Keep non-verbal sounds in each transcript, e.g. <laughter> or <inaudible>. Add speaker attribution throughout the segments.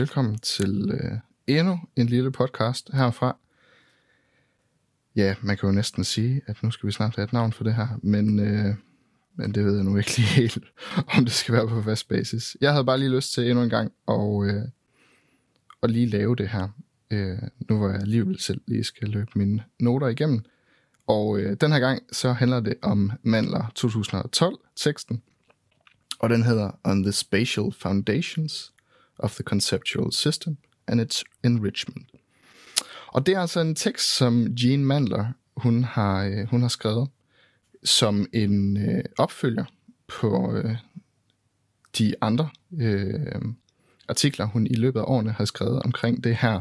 Speaker 1: velkommen til øh, endnu en lille podcast herfra. Ja, man kan jo næsten sige, at nu skal vi snart have et navn for det her, men, øh, men det ved jeg nu ikke lige helt, <laughs> om det skal være på fast basis. Jeg havde bare lige lyst til endnu en gang at, øh, at lige lave det her, øh, nu hvor jeg alligevel selv lige skal løbe mine noter igennem. Og øh, den her gang, så handler det om Mandler 2012-teksten, og den hedder On the Spatial Foundations of the Conceptual System and its Enrichment. Og det er altså en tekst, som Jean Mandler, hun har, øh, hun har skrevet som en øh, opfølger på øh, de andre øh, artikler, hun i løbet af årene har skrevet omkring det her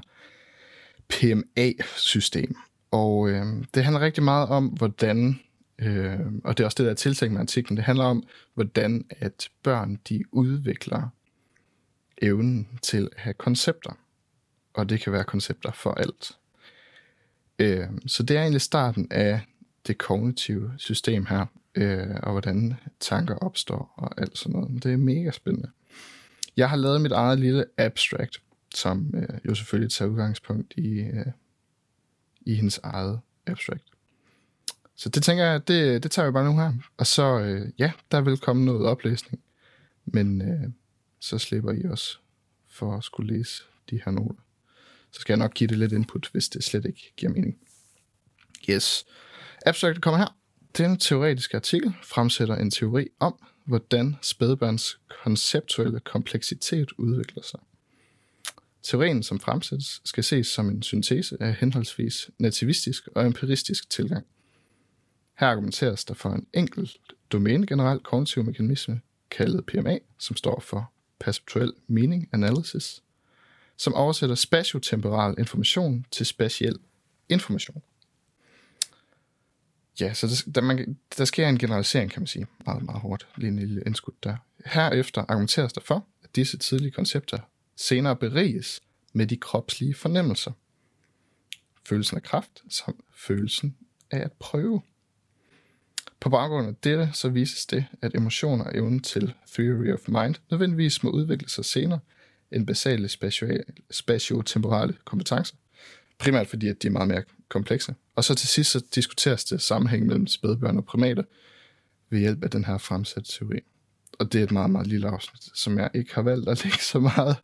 Speaker 1: PMA-system. Og øh, det handler rigtig meget om, hvordan, øh, og det er også det, der er tiltænkt med artiklen, det handler om, hvordan at børn, de udvikler evnen til at have koncepter. Og det kan være koncepter for alt. Øh, så det er egentlig starten af det kognitive system her, øh, og hvordan tanker opstår og alt sådan noget. Det er mega spændende. Jeg har lavet mit eget lille abstract, som øh, jo selvfølgelig tager udgangspunkt i, øh, i hendes eget abstract. Så det tænker jeg, det, det tager vi bare nu her. Og så, øh, ja, der vil komme noget oplæsning. Men øh, så slipper I også for at skulle læse de her noter. Så skal jeg nok give det lidt input, hvis det slet ikke giver mening. Yes. Abstract kommer her. Denne teoretiske artikel fremsætter en teori om, hvordan spædbørns konceptuelle kompleksitet udvikler sig. Teorien, som fremsættes, skal ses som en syntese af henholdsvis nativistisk og empiristisk tilgang. Her argumenteres der for en enkelt domænegenerel kognitiv mekanisme, kaldet PMA, som står for perceptuel Meaning Analysis, som oversætter spatiotemporal information til spatiel information. Ja, så der, der, man, der sker en generalisering, kan man sige, meget, meget hårdt, lige en lille indskud der. Herefter argumenteres der for, at disse tidlige koncepter senere beriges med de kropslige fornemmelser. Følelsen af kraft samt følelsen af at prøve. På baggrund af dette, så vises det, at emotioner og evnen til theory of mind nødvendigvis må udvikle sig senere end basale spatiotemporale kompetencer. Primært fordi, at de er meget mere komplekse. Og så til sidst så diskuteres det sammenhæng mellem spædbørn og primater ved hjælp af den her fremsatte teori. Og det er et meget, meget lille afsnit, som jeg ikke har valgt at <laughs> lægge så meget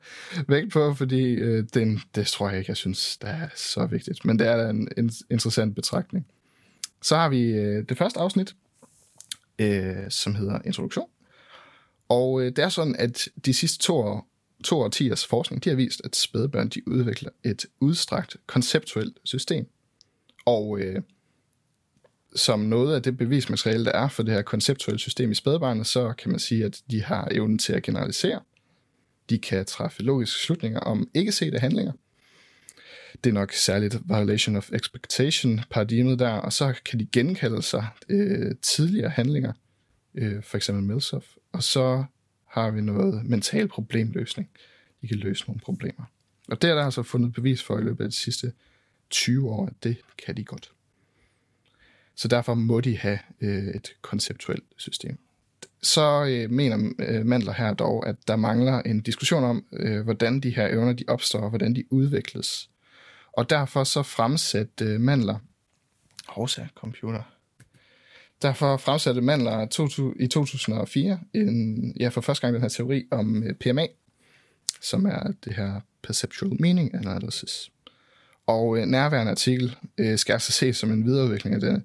Speaker 1: vægt på, fordi øh, den, det tror jeg ikke, jeg synes, det er så vigtigt. Men det er en, en interessant betragtning. Så har vi øh, det første afsnit, øh, som hedder Introduktion. Og øh, det er sådan, at de sidste to år, to årtiers forskning, de har vist, at spædbørn de udvikler et udstrakt konceptuelt system. Og øh, som noget af det bevismateriale, der er for det her konceptuelle system i spædbarnet, så kan man sige, at de har evnen til at generalisere. De kan træffe logiske slutninger om ikke sete handlinger. Det er nok særligt violation of expectation paradigmet der, og så kan de genkalde sig øh, tidligere handlinger, øh, for eksempel Milsoff, og så har vi noget mental problemløsning. De kan løse nogle problemer. Og det er der altså fundet bevis for i løbet af de sidste 20 år, at det kan de godt. Så derfor må de have øh, et konceptuelt system. Så øh, mener øh, Mandler her dog, at der mangler en diskussion om, øh, hvordan de her evner de opstår, og hvordan de udvikles. Og derfor så fremsatte øh, Mandler, Hovsa, computer, Derfor fremsatte Mandler to, i 2004 en, ja, for første gang den her teori om øh, PMA, som er det her Perceptual Meaning Analysis. Og øh, nærværende artikel øh, skal altså ses som en videreudvikling af denne.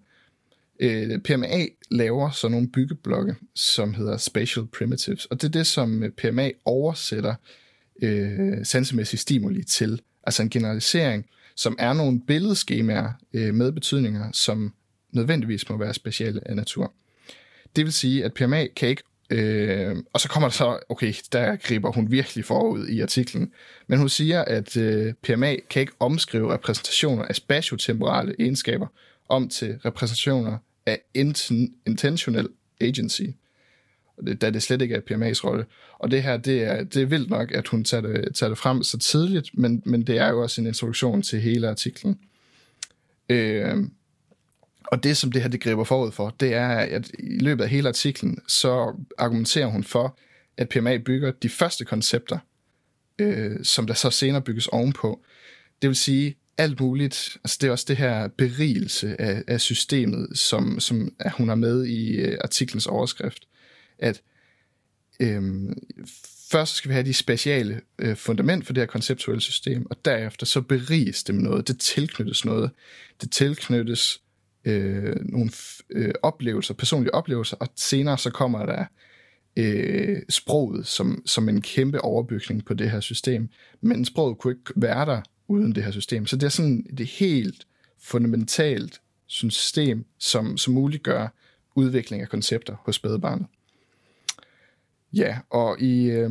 Speaker 1: Øh, PMA laver så nogle byggeblokke, som hedder Spatial Primitives, og det er det, som øh, PMA oversætter øh, sansemæssige stimuli til. Altså en generalisering, som er nogle billedskemaer øh, med betydninger, som nødvendigvis må være specielle af natur. Det vil sige, at PMA kan ikke Øh, og så kommer der så, okay, der griber hun virkelig forud i artiklen, men hun siger, at øh, PMA kan ikke omskrive repræsentationer af spatiotemporale egenskaber om til repræsentationer af intentional agency, da det slet ikke er PMA's rolle. Og det her, det er, det er vildt nok, at hun tager det, tager det frem så tidligt, men, men det er jo også en introduktion til hele artiklen. Øh, og det, som det her det griber forud for, det er, at i løbet af hele artiklen, så argumenterer hun for, at PMA bygger de første koncepter øh, som der så senere bygges ovenpå. Det vil sige, alt muligt, altså det er også det her berigelse af, af systemet, som, som hun har med i øh, artiklens overskrift, at øhm, først skal vi have de speciale øh, fundament for det her konceptuelle system, og derefter så beriges det med noget, det tilknyttes noget, det tilknyttes øh, nogle øh, oplevelser, personlige oplevelser, og senere så kommer der øh, sproget som, som en kæmpe overbygning på det her system. Men sproget kunne ikke være der uden det her system. Så det er sådan det helt fundamentalt system, som, som muliggør udvikling af koncepter hos spædebarnet. Ja, og i, øh,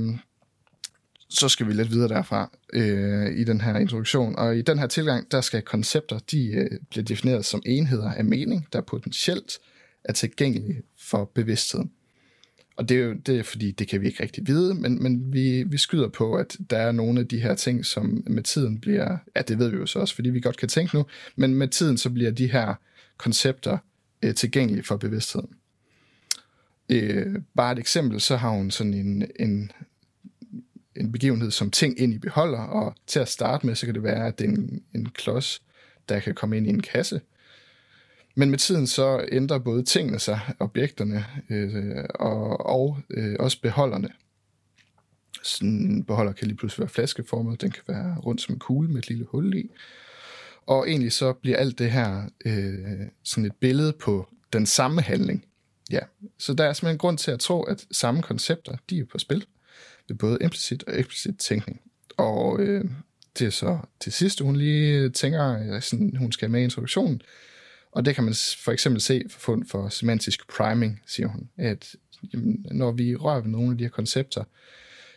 Speaker 1: så skal vi lidt videre derfra øh, i den her introduktion. Og i den her tilgang, der skal koncepter, de øh, bliver defineret som enheder af mening, der potentielt er tilgængelige for bevidstheden. Og det er jo det er, fordi, det kan vi ikke rigtig vide, men, men vi, vi skyder på, at der er nogle af de her ting, som med tiden bliver, ja det ved vi jo så også, fordi vi godt kan tænke nu, men med tiden så bliver de her koncepter øh, tilgængelige for bevidstheden. Øh, bare et eksempel, så har hun sådan en, en, en begivenhed som ting ind i beholder, og til at starte med, så kan det være, at det er en, en klods, der kan komme ind i en kasse, men med tiden så ændrer både tingene sig, objekterne øh, og, og øh, også beholderne. Sådan en beholder kan lige pludselig være flaskeformet, den kan være rundt som en kugle med et lille hul i. Og egentlig så bliver alt det her øh, sådan et billede på den samme handling. Ja, så der er simpelthen grund til at tro, at samme koncepter, de er på spil ved både implicit og eksplicit tænkning. Og øh, det er så til sidst, hun lige tænker, øh, sådan, hun skal med i introduktionen, og det kan man for eksempel se for fund for semantisk priming, siger hun, at jamen, når vi rører ved nogle af de her koncepter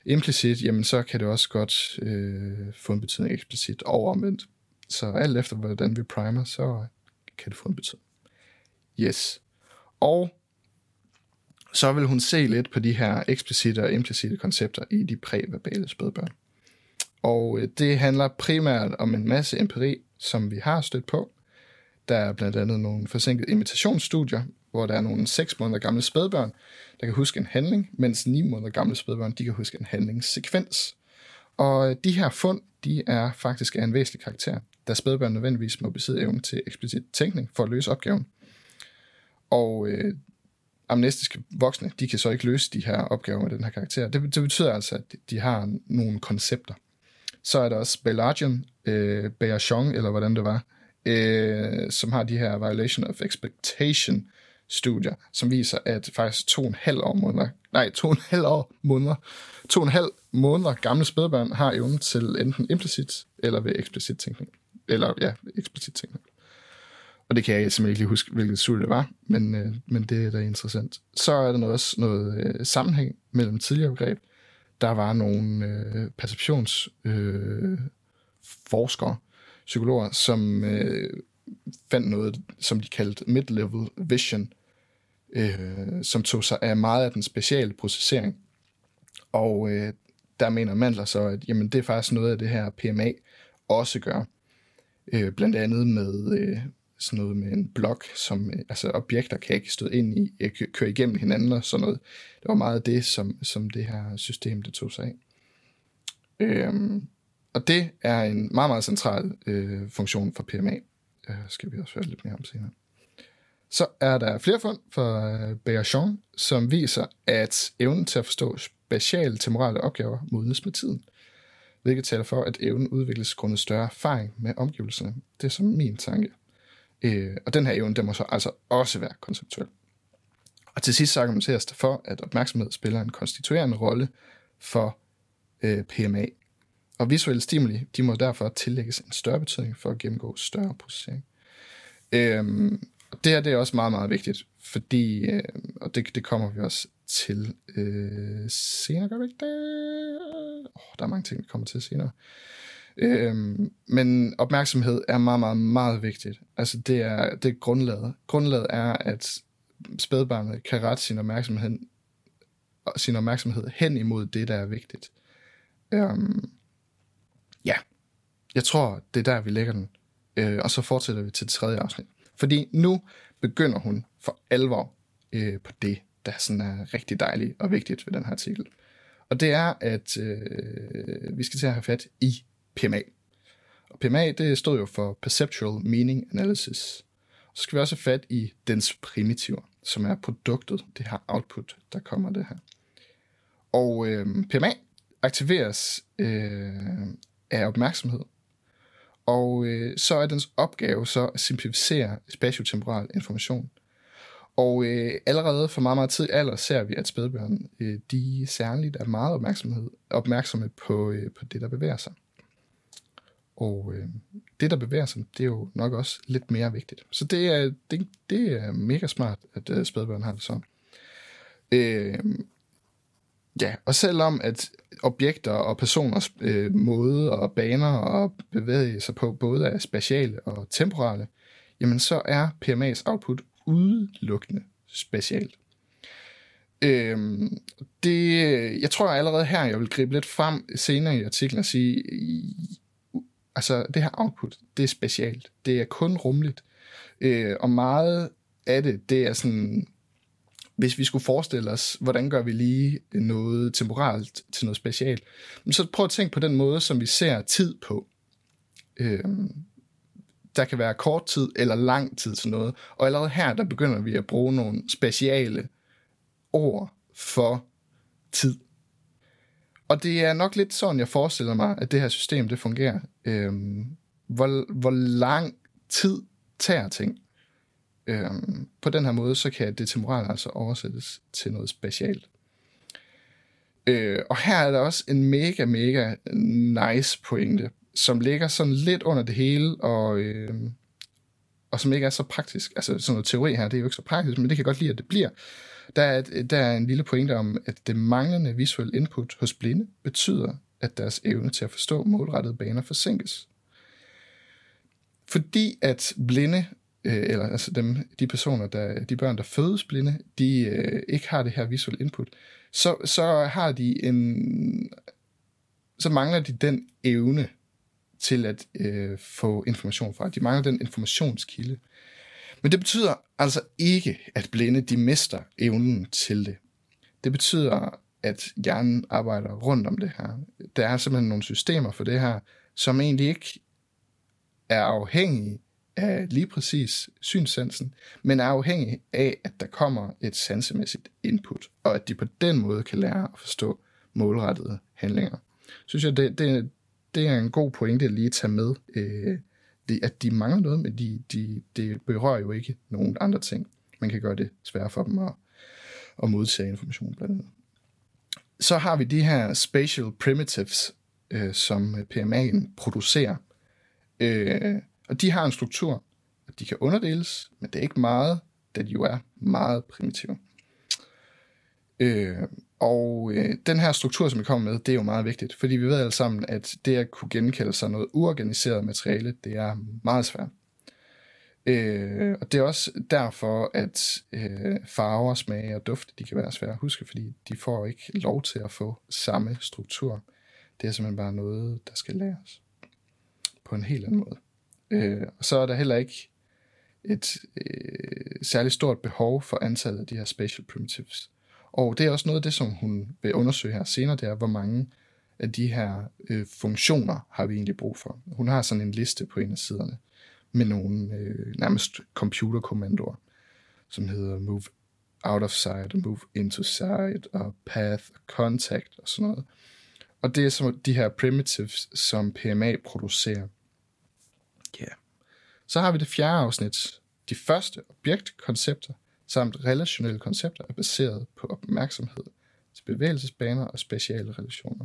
Speaker 1: implicit, jamen så kan det også godt øh, få en betydning eksplicit og omvendt. Så alt efter hvordan vi primer, så kan det få en betydning. Yes. Og så vil hun se lidt på de her eksplicite og implicite koncepter i de præverbale spædbørn. Og øh, det handler primært om en masse empiri, som vi har stødt på, der er blandt andet nogle forsinkede imitationsstudier, hvor der er nogle 6 måneder gamle spædbørn, der kan huske en handling, mens 9 måneder gamle spædbørn, de kan huske en handlingssekvens. Og øh, de her fund, de er faktisk af en væsentlig karakter, da spædbørn nødvendigvis må besidde evnen til eksplicit tænkning for at løse opgaven. Og øh, amnestiske voksne, de kan så ikke løse de her opgaver med den her karakter. Det, det betyder altså, at de har nogle koncepter. Så er der også Belargian, øh, Bayachong, eller hvordan det var, øh, som har de her violation of expectation studier, som viser, at faktisk to og en halv år måneder, nej, to og en halv år måneder, to og en halv måneder gamle spædbørn har evnen til enten implicit eller ved eksplicit tænkning. Eller ja, eksplicit tænkning. Og det kan jeg simpelthen ikke lige huske, hvilket studie det var, men, øh, men det er da interessant. Så er der noget, også noget øh, sammenhæng mellem tidligere begreb. Der var nogle øh, perceptionsforskere, øh, psykologer, som øh, fandt noget, som de kaldte mid-level vision, øh, som tog sig af meget af den speciale processering. Og øh, der mener Mandler så, at jamen, det er faktisk noget af det her PMA også gør. Øh, blandt andet med øh, sådan noget med en blok, som øh, altså objekter kan ikke stå ind i, øh, køre igennem hinanden og sådan noget. Det var meget det, som, som det her system det tog sig af. Øhm, og det er en meget, meget central øh, funktion for PMA. Det øh, skal vi også høre lidt mere om senere. Så er der flere fund for øh, som viser, at evnen til at forstå speciale temporale opgaver modnes med tiden. Hvilket taler for, at evnen udvikles grundet større erfaring med omgivelserne. Det er som min tanke. Øh, og den her evne, den må så altså også være konceptuel. Og til sidst argumenteres der for, at opmærksomhed spiller en konstituerende rolle for øh, PMA. Og visuelle stimuli, de må derfor tillægges en større betydning for at gennemgå større processering. Øhm, og det her det er også meget, meget vigtigt, fordi, øh, og det, det kommer vi også til øh, senere, gør vi ikke det? Oh, der er mange ting, vi kommer til senere. Øhm, men opmærksomhed er meget, meget, meget vigtigt. Altså det er, det er grundlaget. Grundlaget er, at spædbarnet kan rette sin opmærksomhed, sin opmærksomhed hen imod det, der er vigtigt. Øhm, Ja, jeg tror, det er der, vi lægger den. Øh, og så fortsætter vi til det tredje afsnit. Fordi nu begynder hun for alvor øh, på det, der sådan er rigtig dejligt og vigtigt ved den her artikel. Og det er, at øh, vi skal til at have fat i PMA. Og PMA, det stod jo for Perceptual Meaning Analysis. Så skal vi også have fat i dens primitiver, som er produktet, det her output, der kommer det her. Og øh, PMA aktiveres øh, af opmærksomhed. Og øh, så er dens opgave så at simplificere spatiotemporal information. Og øh, allerede fra meget, meget tid alder ser vi, at spædbørn, øh, de særligt er meget opmærksomhed, opmærksomme på, øh, på det, der bevæger sig. Og øh, det, der bevæger sig, det er jo nok også lidt mere vigtigt. Så det er, det, det er mega smart, at øh, spædbørn har det sådan. Øh, ja, og selvom at objekter og personers øh, måde og baner og bevæge sig på både er spatiale og temporale, jamen så er PMA's output udelukkende specialt. Øhm, det, jeg tror allerede her, jeg vil gribe lidt frem senere i artiklen og sige, altså det her output, det er specialt. Det er kun rumligt. Øh, og meget af det, det er sådan, hvis vi skulle forestille os, hvordan gør vi lige noget temporalt til noget specialt, så prøv at tænke på den måde, som vi ser tid på. Øh, der kan være kort tid eller lang tid til noget. Og allerede her, der begynder vi at bruge nogle speciale ord for tid. Og det er nok lidt sådan, jeg forestiller mig, at det her system, det fungerer. Øhm, hvor, hvor lang tid tager ting. Øhm, på den her måde, så kan det temporale altså oversættes til noget specialt. Øh, og her er der også en mega, mega nice pointe som ligger sådan lidt under det hele, og, øh, og som ikke er så praktisk. Altså sådan noget teori her, det er jo ikke så praktisk, men det kan godt lide, at det bliver. Der er, der er en lille pointe om, at det manglende visuelle input hos blinde betyder, at deres evne til at forstå målrettede baner forsinkes. Fordi at blinde, øh, eller altså dem, de personer, der, de børn, der fødes blinde, de øh, ikke har det her visuelle input, så, så har de en, så mangler de den evne til at øh, få information fra. De mangler den informationskilde. Men det betyder altså ikke, at blinde de mister evnen til det. Det betyder, at hjernen arbejder rundt om det her. Der er simpelthen nogle systemer for det her, som egentlig ikke er afhængige af lige præcis synssansen, men er afhængige af, at der kommer et sansemæssigt input, og at de på den måde kan lære at forstå målrettede handlinger. Synes jeg, det, det, det er en god pointe at lige tage med, øh, det, at de mangler noget, men de, de, det berører jo ikke nogen andre ting. Man kan gøre det sværere for dem at, at modtage information blandt andet. Så har vi de her spatial primitives, øh, som PMA'en producerer. Øh, og de har en struktur, og de kan underdeles, men det er ikke meget, da de jo er meget primitive. Øh, og øh, den her struktur, som vi kommer med, det er jo meget vigtigt, fordi vi ved alle sammen, at det at kunne genkalde sig noget uorganiseret materiale, det er meget svært. Øh, og det er også derfor, at øh, farver, smage og duft, de kan være svære at huske, fordi de får ikke lov til at få samme struktur. Det er simpelthen bare noget, der skal læres på en helt anden måde. Øh, og så er der heller ikke et øh, særligt stort behov for antallet af de her spatial primitives. Og det er også noget af det, som hun vil undersøge her senere, det er, hvor mange af de her øh, funktioner har vi egentlig brug for. Hun har sådan en liste på en af siderne med nogle øh, nærmest computerkommandoer, som hedder move out of sight, og move into sight, og path, og contact og sådan noget. Og det er som de her primitives, som PMA producerer. Ja. Yeah. Så har vi det fjerde afsnit. De første objektkoncepter, samt relationelle koncepter er baseret på opmærksomhed til bevægelsesbaner og speciale relationer.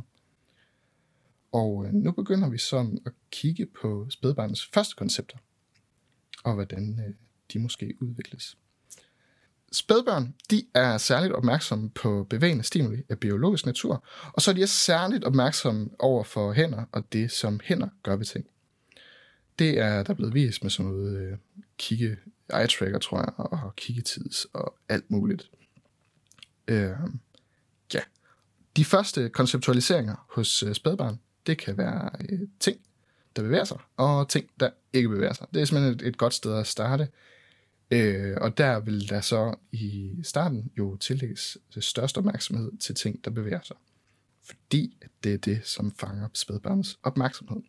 Speaker 1: Og øh, nu begynder vi sådan at kigge på spædbarnets første koncepter, og hvordan øh, de måske udvikles. Spædbørn de er særligt opmærksomme på bevægende stimuli af biologisk natur, og så er de særligt opmærksomme over for hænder og det, som hænder gør ved ting. Det er der blevet vist med sådan noget øh, kigge eye tracker, tror jeg, og kiggetids og alt muligt. Øh, ja. De første konceptualiseringer hos øh, spædbarn, det kan være øh, ting, der bevæger sig, og ting, der ikke bevæger sig. Det er simpelthen et, et godt sted at starte. Øh, og der vil der så i starten jo tillægges størst opmærksomhed til ting, der bevæger sig. fordi det er det, som fanger spædbarnets opmærksomhed.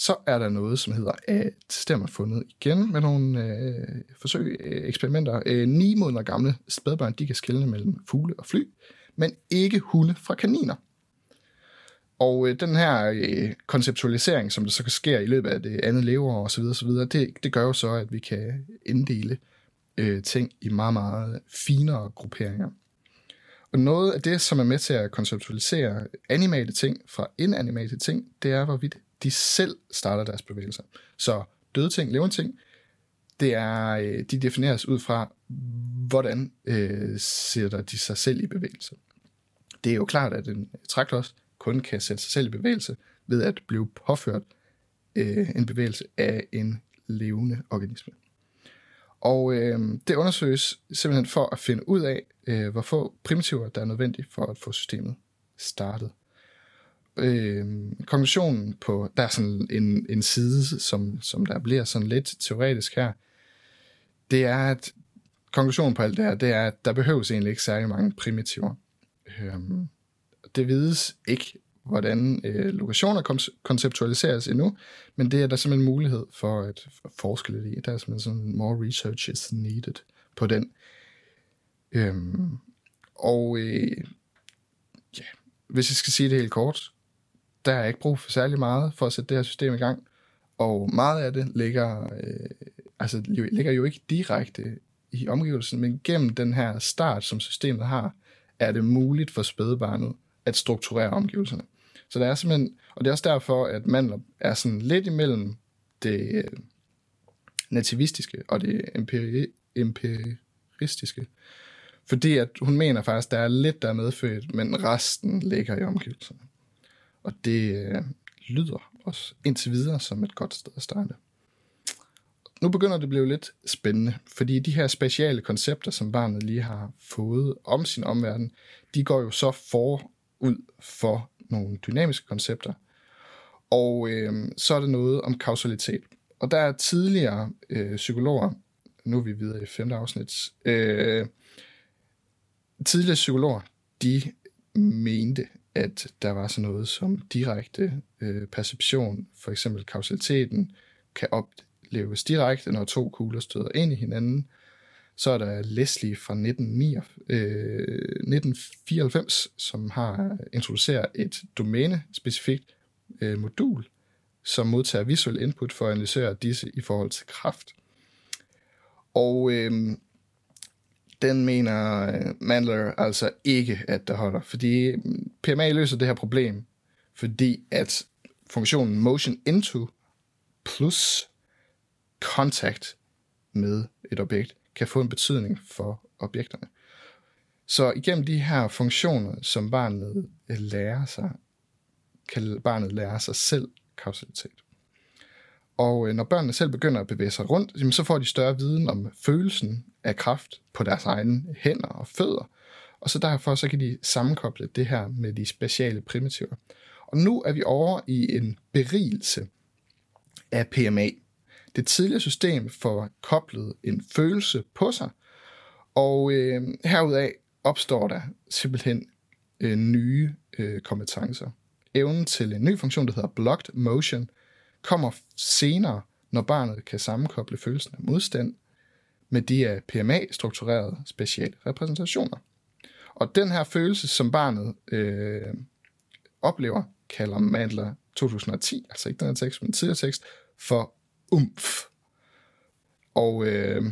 Speaker 1: Så er der noget, som hedder, øh, at systemet man fundet igen med nogle øh, forsøg, øh, eksperimenter. Øh, 9 måneder gamle spædbørn, de kan skelne mellem fugle og fly, men ikke hunde fra kaniner. Og øh, den her øh, konceptualisering, som der så sker i løbet af det andet leveår osv., osv. Det, det gør jo så, at vi kan inddele øh, ting i meget, meget finere grupperinger. Og noget af det, som er med til at konceptualisere animate ting fra inanimate ting, det er, hvorvidt de selv starter deres bevægelser. Så døde ting, levende ting, det er, øh, de defineres ud fra, hvordan øh, sætter de sig selv i bevægelse. Det er jo klart, at en træklods kun kan sætte sig selv i bevægelse ved at blive påført øh, en bevægelse af en levende organisme. Og øh, det undersøges simpelthen for at finde ud af, øh, hvor få primitiver, der er nødvendige for at få systemet startet. Øh, konklusionen på, der er sådan en, en side, som, som der bliver sådan lidt teoretisk her, det er, at konklusionen på alt det her, det er, at der behøves egentlig ikke særlig mange primitiver. Øh, det vides ikke, hvordan øh, lokationer konceptualiseres endnu, men det er der simpelthen mulighed for at forske lidt i. Der er simpelthen sådan more research is needed på den. Øhm, og øh, ja, hvis jeg skal sige det helt kort, der er ikke brug for særlig meget for at sætte det her system i gang, og meget af det ligger, øh, altså, ligger jo ikke direkte i omgivelsen, men gennem den her start, som systemet har, er det muligt for spædebarnet at strukturere omgivelserne. Så det er simpelthen, og det er også derfor, at mandler er sådan lidt imellem det øh, nativistiske og det empiri, empiristiske. Fordi at hun mener faktisk, der er lidt, der er medfødt, men resten ligger i omgivelserne. Og det øh, lyder også indtil videre som et godt sted at starte. Nu begynder det at blive lidt spændende, fordi de her speciale koncepter, som barnet lige har fået om sin omverden, de går jo så forud for nogle dynamiske koncepter. Og øh, så er der noget om kausalitet. Og der er tidligere øh, psykologer, nu er vi videre i femte afsnit, øh, tidligere psykologer, de mente, at der var sådan noget som direkte øh, perception, for eksempel kausaliteten, kan opleves direkte, når to kugler støder ind i hinanden. Så er der Leslie fra 1994, øh, som har introduceret et domæne-specifikt øh, modul, som modtager visuel input for at analysere disse i forhold til kraft. Og øh, den mener øh, Mandler altså ikke, at der holder, fordi mm, PMA løser det her problem, fordi at funktionen motion into plus contact med et objekt kan få en betydning for objekterne. Så igennem de her funktioner, som barnet lærer sig, kan barnet lære sig selv kausalitet. Og øh, når børnene selv begynder at bevæge sig rundt, så får de større viden om følelsen af kraft på deres egne hænder og fødder. Og så derfor så kan de sammenkoble det her med de speciale primitiver. Og nu er vi over i en berigelse af PMA. Det tidligere system får koblet en følelse på sig, og øh, herudaf opstår der simpelthen øh, nye øh, kompetencer. Evnen til en ny funktion, der hedder blocked motion, kommer senere, når barnet kan sammenkoble følelsen af modstand med de af PMA-strukturerede specielle repræsentationer. Og den her følelse, som barnet øh, oplever, kalder Mandler 2010, altså ikke den her tekst, men tidligere tekst, for umf. Og øh,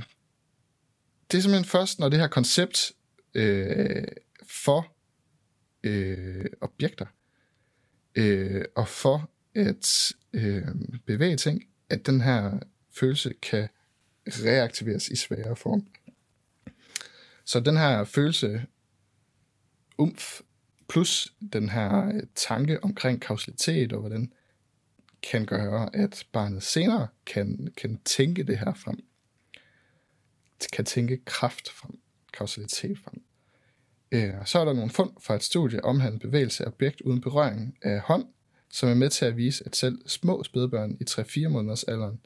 Speaker 1: det er simpelthen først, når det her koncept øh, for øh, objekter øh, og for at øh, bevæge ting, at den her følelse kan reaktiveres i sværere form. Så den her følelse, umf, plus den her tanke omkring kausalitet og hvordan kan gøre, at barnet senere kan, kan tænke det her frem. Kan tænke kraft frem, kausalitet frem. Øh, så er der nogle fund fra et studie omhandlet bevægelse af objekt uden berøring af hånd, som er med til at vise, at selv små spædbørn i 3-4 måneders alderen,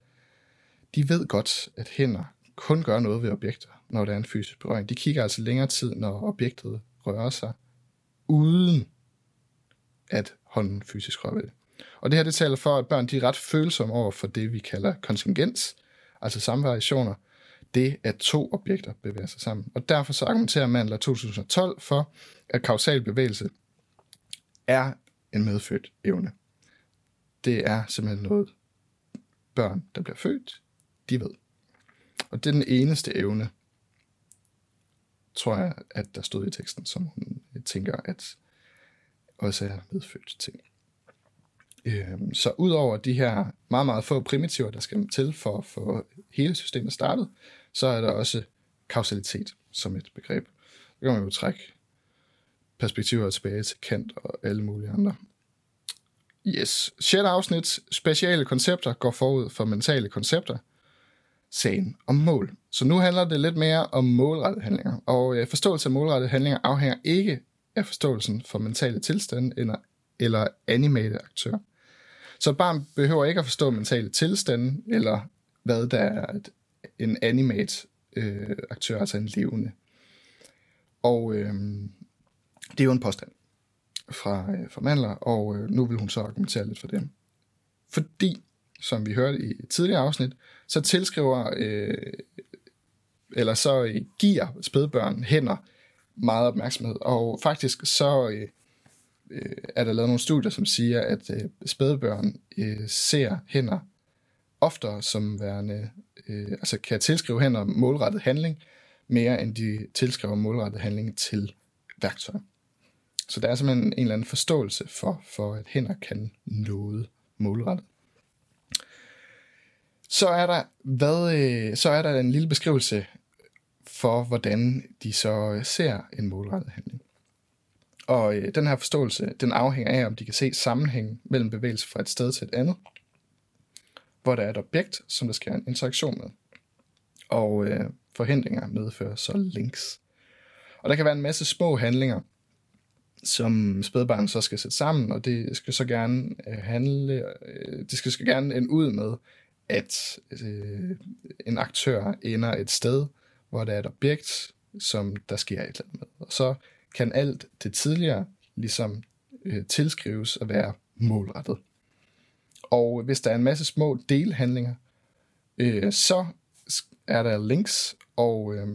Speaker 1: de ved godt, at hænder kun gør noget ved objekter, når der er en fysisk berøring. De kigger altså længere tid, når objektet rører sig, uden at hånden fysisk rører ved det. Og det her det taler for, at børn de er ret følsomme over for det, vi kalder kontingens, altså samvariationer, det at to objekter bevæger sig sammen. Og derfor så argumenterer Mandler 2012 for, at kausal bevægelse er en medfødt evne. Det er simpelthen noget, børn, der bliver født, de ved. Og det er den eneste evne, tror jeg, at der stod i teksten, som hun tænker, at også er medfødt ting. Øhm, så udover de her meget, meget få primitiver, der skal til for at få hele systemet startet, så er der også kausalitet som et begreb. Så kan man jo trække perspektiver tilbage til Kant og alle mulige andre. Yes. 6. afsnit. Speciale koncepter går forud for mentale koncepter. Sagen om mål. Så nu handler det lidt mere om målrettede handlinger. Og øh, forståelse af målrettede handlinger afhænger ikke af forståelsen for mentale tilstande eller, eller animate aktører. Så et barn behøver ikke at forstå mentale tilstande, eller hvad der er et, en animate øh, aktør, altså en levende. Og øh, det er jo en påstand fra, øh, fra Mandler, og øh, nu vil hun så argumentere lidt for dem. Fordi, som vi hørte i et tidligere afsnit, så tilskriver, øh, eller så øh, giver spædbørn hænder meget opmærksomhed, og faktisk så øh, øh, er der lavet nogle studier, som siger, at øh, spædbørn øh, ser hænder oftere som værende, øh, altså kan tilskrive hænder målrettet handling, mere end de tilskriver målrettet handling til værktøj. Så der er simpelthen en eller anden forståelse for, for at hænder kan noget målrettet. Så er der, hvad, øh, så er der en lille beskrivelse for, hvordan de så ser en målrettet handling. Og øh, den her forståelse, den afhænger af, om de kan se sammenhæng mellem bevægelse fra et sted til et andet, hvor der er et objekt, som der sker en interaktion med. Og øh, forhindringer medfører så links. Og der kan være en masse små handlinger, som spædbarn så skal sætte sammen, og det skal så gerne øh, handle, øh, det skal så gerne ende ud med, at øh, en aktør ender et sted, hvor der er et objekt, som der sker et eller andet med. Og så kan alt det tidligere ligesom øh, tilskrives at være målrettet. Og hvis der er en masse små delhandlinger, øh, så er der links, og øh,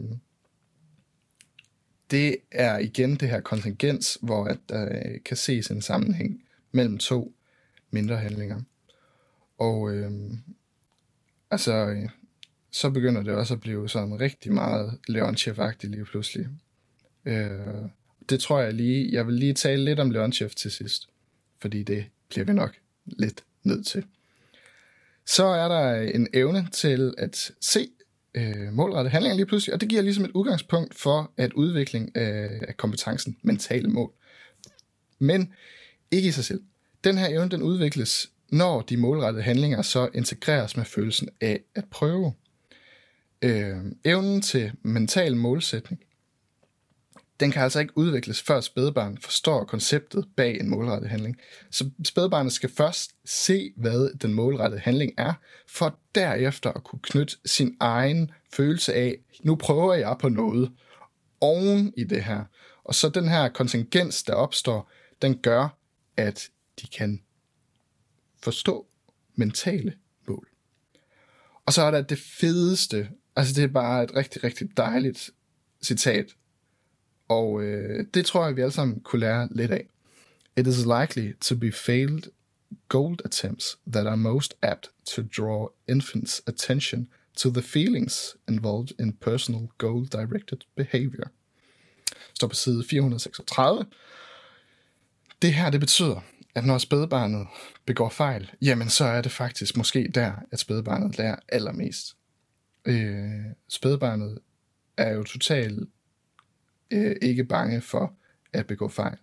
Speaker 1: det er igen det her kontingens, hvor at der øh, kan ses en sammenhæng mellem to mindre handlinger. Og øh, altså, øh, så begynder det også at blive sådan rigtig meget Leontjev-agtigt lige pludselig. Øh, det tror jeg lige, jeg vil lige tale lidt om Leontjev til sidst, fordi det bliver vi nok lidt nødt til. Så er der en evne til at se øh, målrettede handlinger lige pludselig, og det giver ligesom et udgangspunkt for at udvikling af, af kompetencen mentale mål. Men ikke i sig selv. Den her evne, den udvikles, når de målrettede handlinger så integreres med følelsen af at prøve. Øh, evnen til mental målsætning, den kan altså ikke udvikles, før spædbarnet forstår konceptet bag en målrettet handling. Så spædbarnet skal først se, hvad den målrettede handling er, for derefter at kunne knytte sin egen følelse af, nu prøver jeg på noget, oven i det her. Og så den her kontingens, der opstår, den gør, at de kan forstå mentale mål. Og så er der det fedeste, altså det er bare et rigtig, rigtig dejligt citat og øh, det tror jeg, vi alle sammen kunne lære lidt af. It is likely to be failed gold attempts that are most apt to draw infants' attention to the feelings involved in personal goal-directed behavior. Står på side 436. Det her, det betyder, at når spædbarnet begår fejl, jamen så er det faktisk måske der, at spædbarnet lærer allermest. Øh, spædbarnet er jo totalt øh, ikke bange for at begå fejl.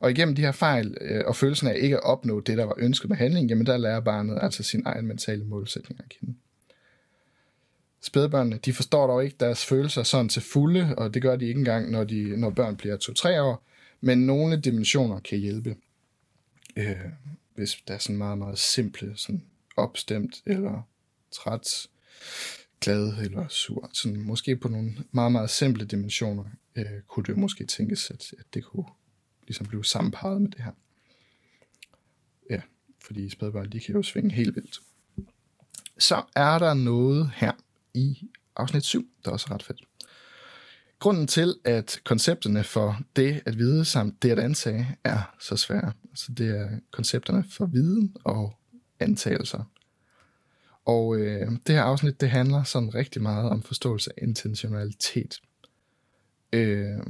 Speaker 1: Og igennem de her fejl øh, og følelsen af ikke at opnå det, der var ønsket med handlingen, jamen der lærer barnet altså sin egen mentale målsætning at kende. Spædbørnene, de forstår dog ikke deres følelser sådan til fulde, og det gør de ikke engang, når, de, når børn bliver 2-3 år, men nogle dimensioner kan hjælpe. Øh, hvis der er sådan meget, meget simple, sådan opstemt eller træt, glad eller sur. Sådan måske på nogle meget, meget simple dimensioner øh, kunne det måske tænkes, at, at det kunne ligesom blive sammenparet med det her. Ja, fordi spædbørn, de kan jo svinge helt vildt. Så er der noget her i afsnit 7, der er også ret fedt. Grunden til, at koncepterne for det at vide samt det at antage er så svære, så det er koncepterne for viden og antagelser. Og øh, det her afsnit, det handler sådan rigtig meget om forståelse af intentionalitet. Øh,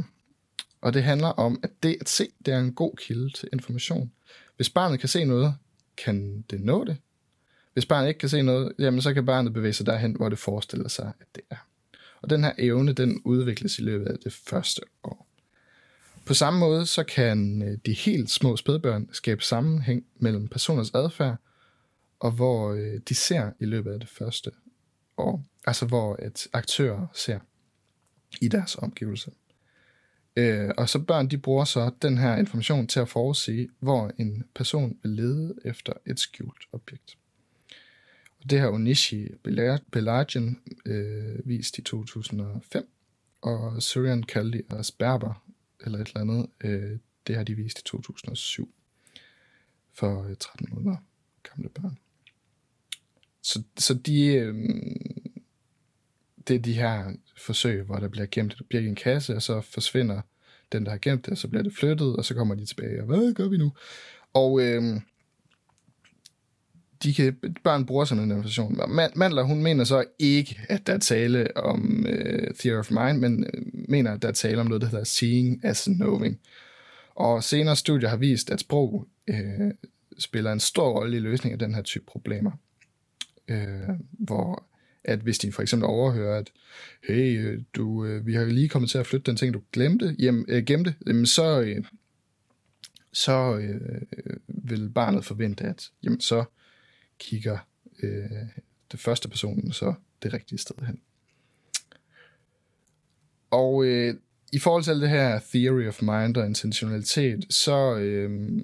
Speaker 1: og det handler om, at det at se, det er en god kilde til information. Hvis barnet kan se noget, kan det nå det. Hvis barnet ikke kan se noget, jamen så kan barnet bevæge sig derhen, hvor det forestiller sig, at det er. Og den her evne, den udvikles i løbet af det første år. På samme måde, så kan øh, de helt små spædbørn skabe sammenhæng mellem personers adfærd, og hvor øh, de ser i løbet af det første år. Altså hvor et aktører ser i deres omgivelser. Øh, og så børn, de bruger så den her information til at forudse, hvor en person vil lede efter et skjult objekt. Og det har Onishi Belagian øh, vist i 2005, og Syrian Kaldi og Sperber, eller et eller andet, øh, det har de vist i 2007 for øh, 13 måneder gamle børn. Så, så de, øh, det er de her forsøg, hvor der bliver gemt et objekt i en kasse, og så forsvinder den, der har gemt det, og så bliver det flyttet, og så kommer de tilbage, og hvad gør vi nu? Og øh, de kan, børn bruger sådan en information. Mandler, hun mener så ikke, at der er tale om øh, Theory of Mind, men øh, mener, at der er tale om noget, der hedder Seeing as Knowing. Og senere studier har vist, at sprog øh, spiller en stor rolle i løsningen af den her type problemer. Øh, hvor at hvis de for eksempel overhører, at hey, øh, du, øh, vi har lige kommet til at flytte den ting, du glemte, hjem, øh, gemte, jamen så, øh, så øh, vil barnet forvente, at jamen, så kigger øh, det første personen så det rigtige sted hen. Og øh, i forhold til det her theory of mind og intentionalitet, så, øh,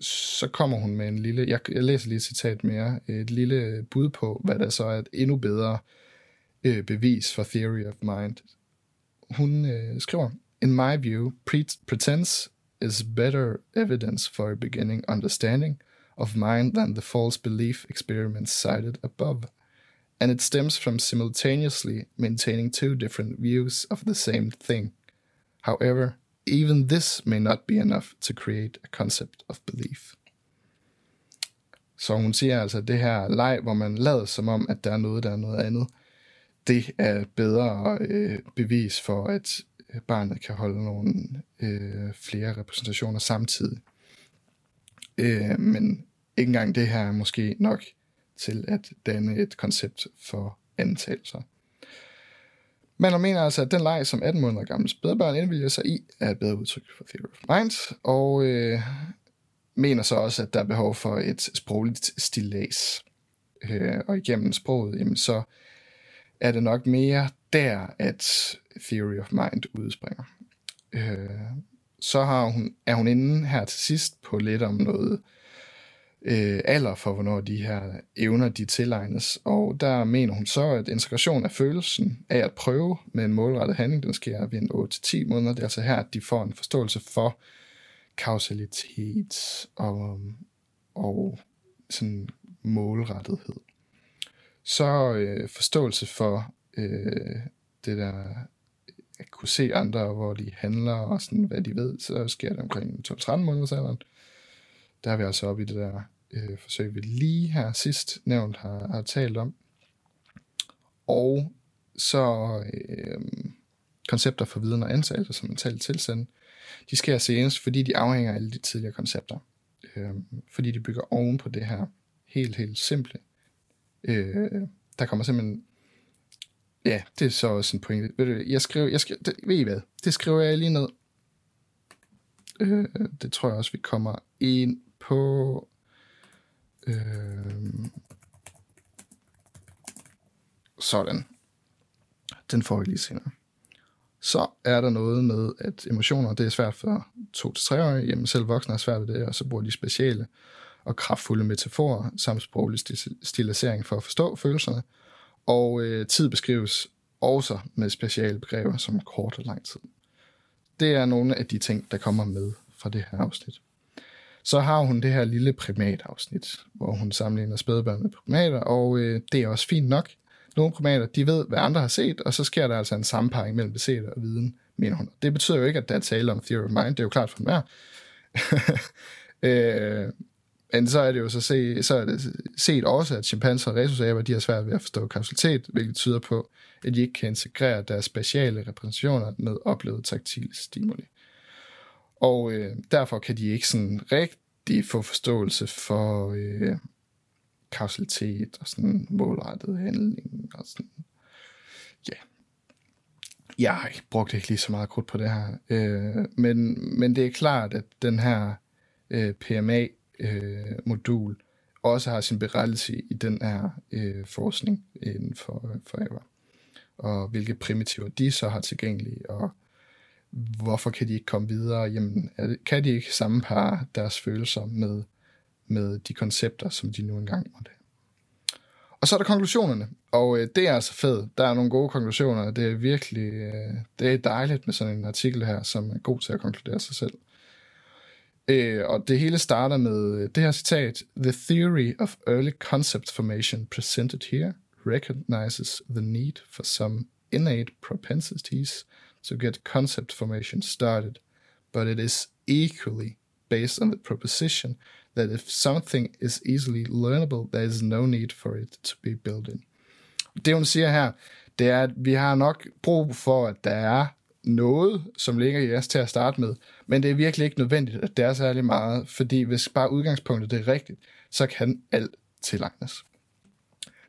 Speaker 1: så kommer hun med en lille, jeg, jeg læser lige et citat mere, et lille bud på, hvad der så er et endnu bedre øh, bevis for theory of mind. Hun øh, skriver, In my view, pre- pretense is better evidence for a beginning understanding of mind than the false belief experiments cited above. And it stems from simultaneously maintaining two different views of the same thing. However, even this may not be enough to create a concept of belief. Så hun siger altså, at det her leg, hvor man lader som om, at der er noget, der er noget andet, det er bedre øh, bevis for, at øh, barnet kan holde nogle øh, flere repræsentationer samtidig. Øh, men ikke engang det her er måske nok til at danne et koncept for antagelser. Man mener altså, at den leg, som 18 måneder gamle spædbørn indvilger sig i, er et bedre udtryk for Theory of Mind, og øh, mener så også, at der er behov for et sprogligt stillads. Øh, og igennem sproget, jamen, så er det nok mere der, at Theory of Mind udspringer. Øh, så har hun, er hun inde her til sidst på lidt om noget øh, Øh, alder for, hvornår de her evner de tilegnes. Og der mener hun så, at integration af følelsen af at prøve med en målrettet handling, den sker ved en 8-10 måneder. Det er altså her, at de får en forståelse for kausalitet og, og sådan målrettethed. Så øh, forståelse for øh, det der at kunne se andre, hvor de handler og sådan, hvad de ved, så sker det omkring 12-13 måneders alderen der er vi altså oppe i det der øh, forsøg, vi lige her sidst nævnt har, har talt om. Og så øh, koncepter for viden og antagelser som mentalt tilstand, de sker senest, fordi de afhænger af alle de tidligere koncepter. Øh, fordi de bygger oven på det her helt, helt simple. Øh, der kommer simpelthen Ja, det er så også en pointe. Ved du, jeg skriver, jeg skriver, det, ved I hvad? Det skriver jeg lige ned. Øh, det tror jeg også, vi kommer ind på... Øh, sådan. Den får vi lige senere. Så er der noget med, at emotioner, det er svært for 2-3-årige. Jamen selv voksne er svært ved det, og så bruger de speciale og kraftfulde metaforer samt sproglig stilisering for at forstå følelserne. Og øh, tid beskrives også med speciale begreber som kort og lang tid. Det er nogle af de ting, der kommer med fra det her afsnit så har hun det her lille primatafsnit, hvor hun sammenligner spædebørn med primater, og øh, det er også fint nok. Nogle primater, de ved, hvad andre har set, og så sker der altså en sammenparing mellem det og viden, mener hun. Det betyder jo ikke, at der er tale om theory of mind, det er jo klart for mig. <laughs> øh, men så er det jo så, se, så er det set også, at chimpanser og rhesusaber, de har svært ved at forstå kausalitet, hvilket tyder på, at de ikke kan integrere deres spatiale repræsentationer med oplevet taktile stimuli. Og øh, derfor kan de ikke sådan rigtig få forståelse for øh, kausalitet og sådan målrettet handling og sådan. Ja. Jeg har ikke brugt ikke lige så meget krudt på det her. Øh, men, men det er klart, at den her øh, PMA-modul øh, også har sin berettelse i den her øh, forskning inden for, øh, for Ava. Og hvilke primitiver de så har tilgængelige, og hvorfor kan de ikke komme videre? Jamen, kan de ikke sammenpare deres følelser med, med de koncepter, som de nu engang måtte have? Og så er der konklusionerne, og øh, det er altså fedt. Der er nogle gode konklusioner, det er virkelig øh, det er dejligt med sådan en artikel her, som er god til at konkludere sig selv. Øh, og det hele starter med øh, det her citat. The theory of early concept formation presented here recognizes the need for some innate propensities to get concept formation started, but it is equally based on the proposition that if something is easily learnable, there is no need for it to be built in. Det hun siger her, det er, at vi har nok brug for, at der er noget, som ligger i os til at starte med, men det er virkelig ikke nødvendigt, at det er særlig meget, fordi hvis bare udgangspunktet er rigtigt, så kan alt tilegnes.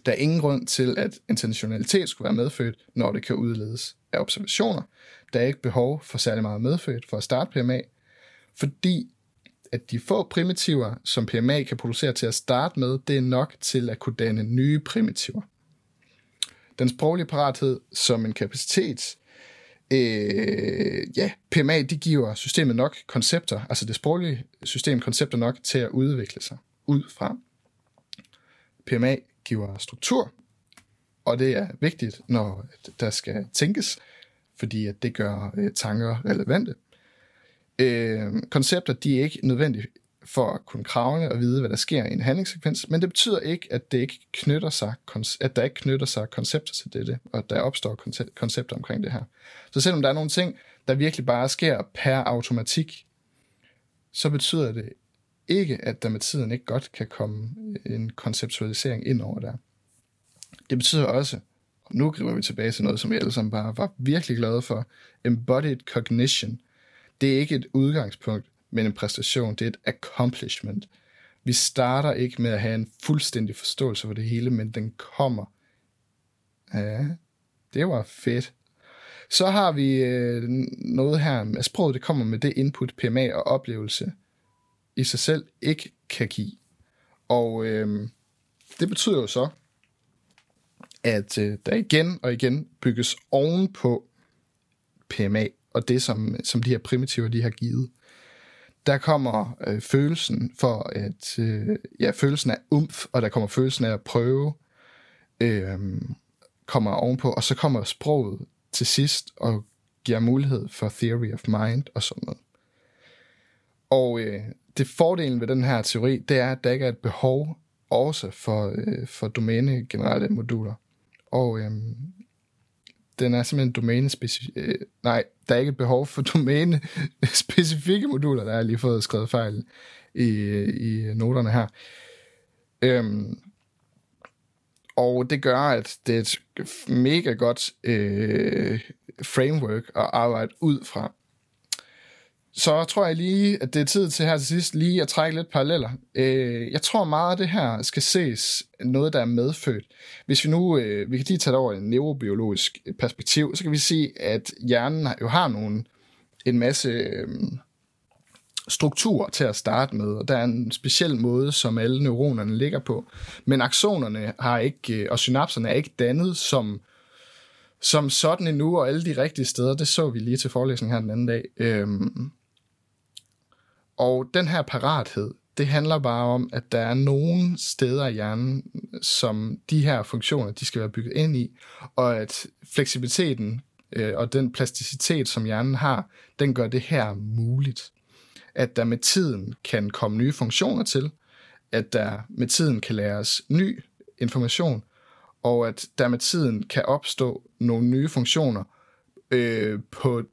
Speaker 1: Der er ingen grund til, at intentionalitet skulle være medfødt, når det kan udledes af observationer. Der er ikke behov for særlig meget medfødt for at starte PMA, fordi at de få primitiver, som PMA kan producere til at starte med, det er nok til at kunne danne nye primitiver. Den sproglige parathed som en kapacitet, øh, ja, PMA de giver systemet nok koncepter, altså det sproglige system koncepter nok til at udvikle sig ud fra. PMA giver struktur, og det er vigtigt, når der skal tænkes, fordi at det gør øh, tanker relevante. Øh, koncepter de er ikke nødvendige for at kunne kravle og vide, hvad der sker i en handlingssekvens, men det betyder ikke, at, det ikke knytter sig, at der ikke knytter sig koncepter til dette, og at der opstår koncepter omkring det her. Så selvom der er nogle ting, der virkelig bare sker per automatik, så betyder det ikke, at der med tiden ikke godt kan komme øh, en konceptualisering ind over der. Det betyder også, og nu griber vi tilbage til noget, som vi alle sammen bare var virkelig glade for, embodied cognition. Det er ikke et udgangspunkt, men en præstation. Det er et accomplishment. Vi starter ikke med at have en fuldstændig forståelse for det hele, men den kommer. Ja, det var fedt. Så har vi øh, noget her med sproget, det kommer med det input, PMA og oplevelse i sig selv ikke kan give. Og øh, det betyder jo så, at øh, der igen og igen bygges ovenpå PMA og det, som, som de her primitiver de har givet. Der kommer øh, følelsen for at, øh, ja, følelsen af umf, og der kommer følelsen af at prøve, øh, kommer ovenpå, og så kommer sproget til sidst og giver mulighed for theory of mind og sådan noget. Og øh, det fordelen ved den her teori, det er, at der ikke er et behov også for, øh, for domæne-generelle moduler. Og øhm, den er simpelthen domæne Øh, nej, der er ikke et behov for domæne-specifikke <laughs> moduler, der er lige fået skrevet fejl i, øh, i noterne her. Øhm, og det gør, at det er et mega godt øh, framework at arbejde ud fra så tror jeg lige, at det er tid til her til sidst lige at trække lidt paralleller. Øh, jeg tror meget, at det her skal ses noget, der er medfødt. Hvis vi nu, øh, vi kan lige tage det over en neurobiologisk øh, perspektiv, så kan vi se, at hjernen jo har nogle, en masse øh, strukturer til at starte med, og der er en speciel måde, som alle neuronerne ligger på. Men axonerne har ikke, øh, og synapserne er ikke dannet som som sådan endnu, og alle de rigtige steder, det så vi lige til forelæsningen her den anden dag. Øhm, og den her parathed, det handler bare om, at der er nogle steder i hjernen, som de her funktioner, de skal være bygget ind i, og at fleksibiliteten øh, og den plasticitet, som hjernen har, den gør det her muligt. at der med tiden kan komme nye funktioner til, at der med tiden kan læres ny information, og at der med tiden kan opstå nogle nye funktioner øh, på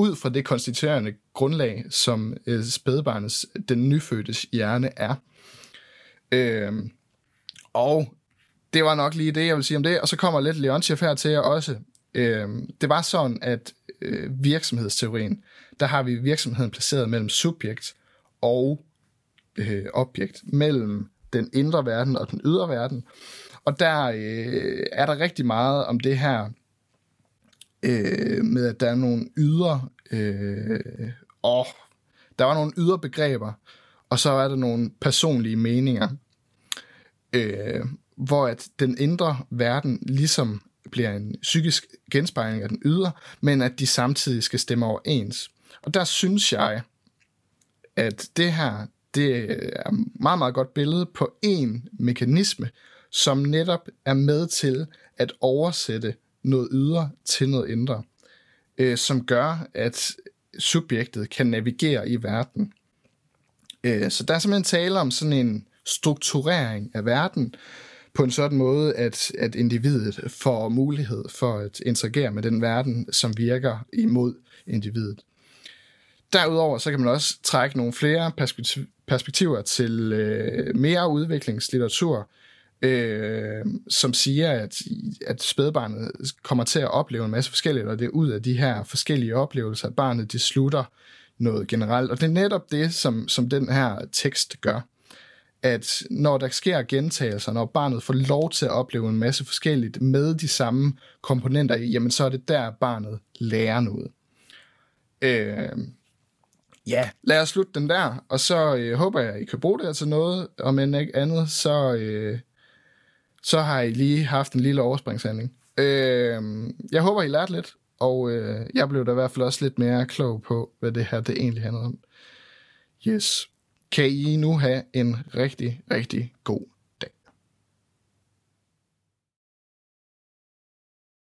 Speaker 1: ud fra det konstituerende grundlag, som øh, spædbarnets, den nyfødtes hjerne er. Øh, og det var nok lige det, jeg vil sige om det. Og så kommer lidt Leontiev her til jer også. Øh, det var sådan, at øh, virksomhedsteorien, der har vi virksomheden placeret mellem subjekt og øh, objekt, mellem den indre verden og den ydre verden. Og der øh, er der rigtig meget om det her øh, med, at der er nogle ydre... Øh, og der var nogle ydre begreber, og så er der nogle personlige meninger, øh, hvor at den indre verden ligesom bliver en psykisk genspejling af den ydre, men at de samtidig skal stemme overens. Og der synes jeg, at det her, det er meget, meget godt billede på en mekanisme, som netop er med til at oversætte noget ydre til noget indre, øh, som gør, at subjektet kan navigere i verden. Øh, så der er simpelthen tale om sådan en strukturering af verden, på en sådan måde, at, at individet får mulighed for at interagere med den verden, som virker imod individet. Derudover så kan man også trække nogle flere perspektiver til øh, mere udviklingslitteratur, øh, som siger, at, at spædbarnet kommer til at opleve en masse forskelligt, og det er ud af de her forskellige oplevelser, at barnet det slutter noget generelt. Og det er netop det, som, som den her tekst gør. At når der sker gentagelser, når barnet får lov til at opleve en masse forskelligt med de samme komponenter i, jamen så er det der, barnet lærer noget. Øh, ja, lad os slutte den der, og så øh, håber jeg, I kan bruge det til noget, og men ikke andet, så, øh, så har I lige haft en lille overspringshandling. Øh, jeg håber, I lærte lidt, og øh, jeg blev da i hvert fald også lidt mere klog på, hvad det her det egentlig handler om. Yes. Kan I nu have en rigtig, rigtig god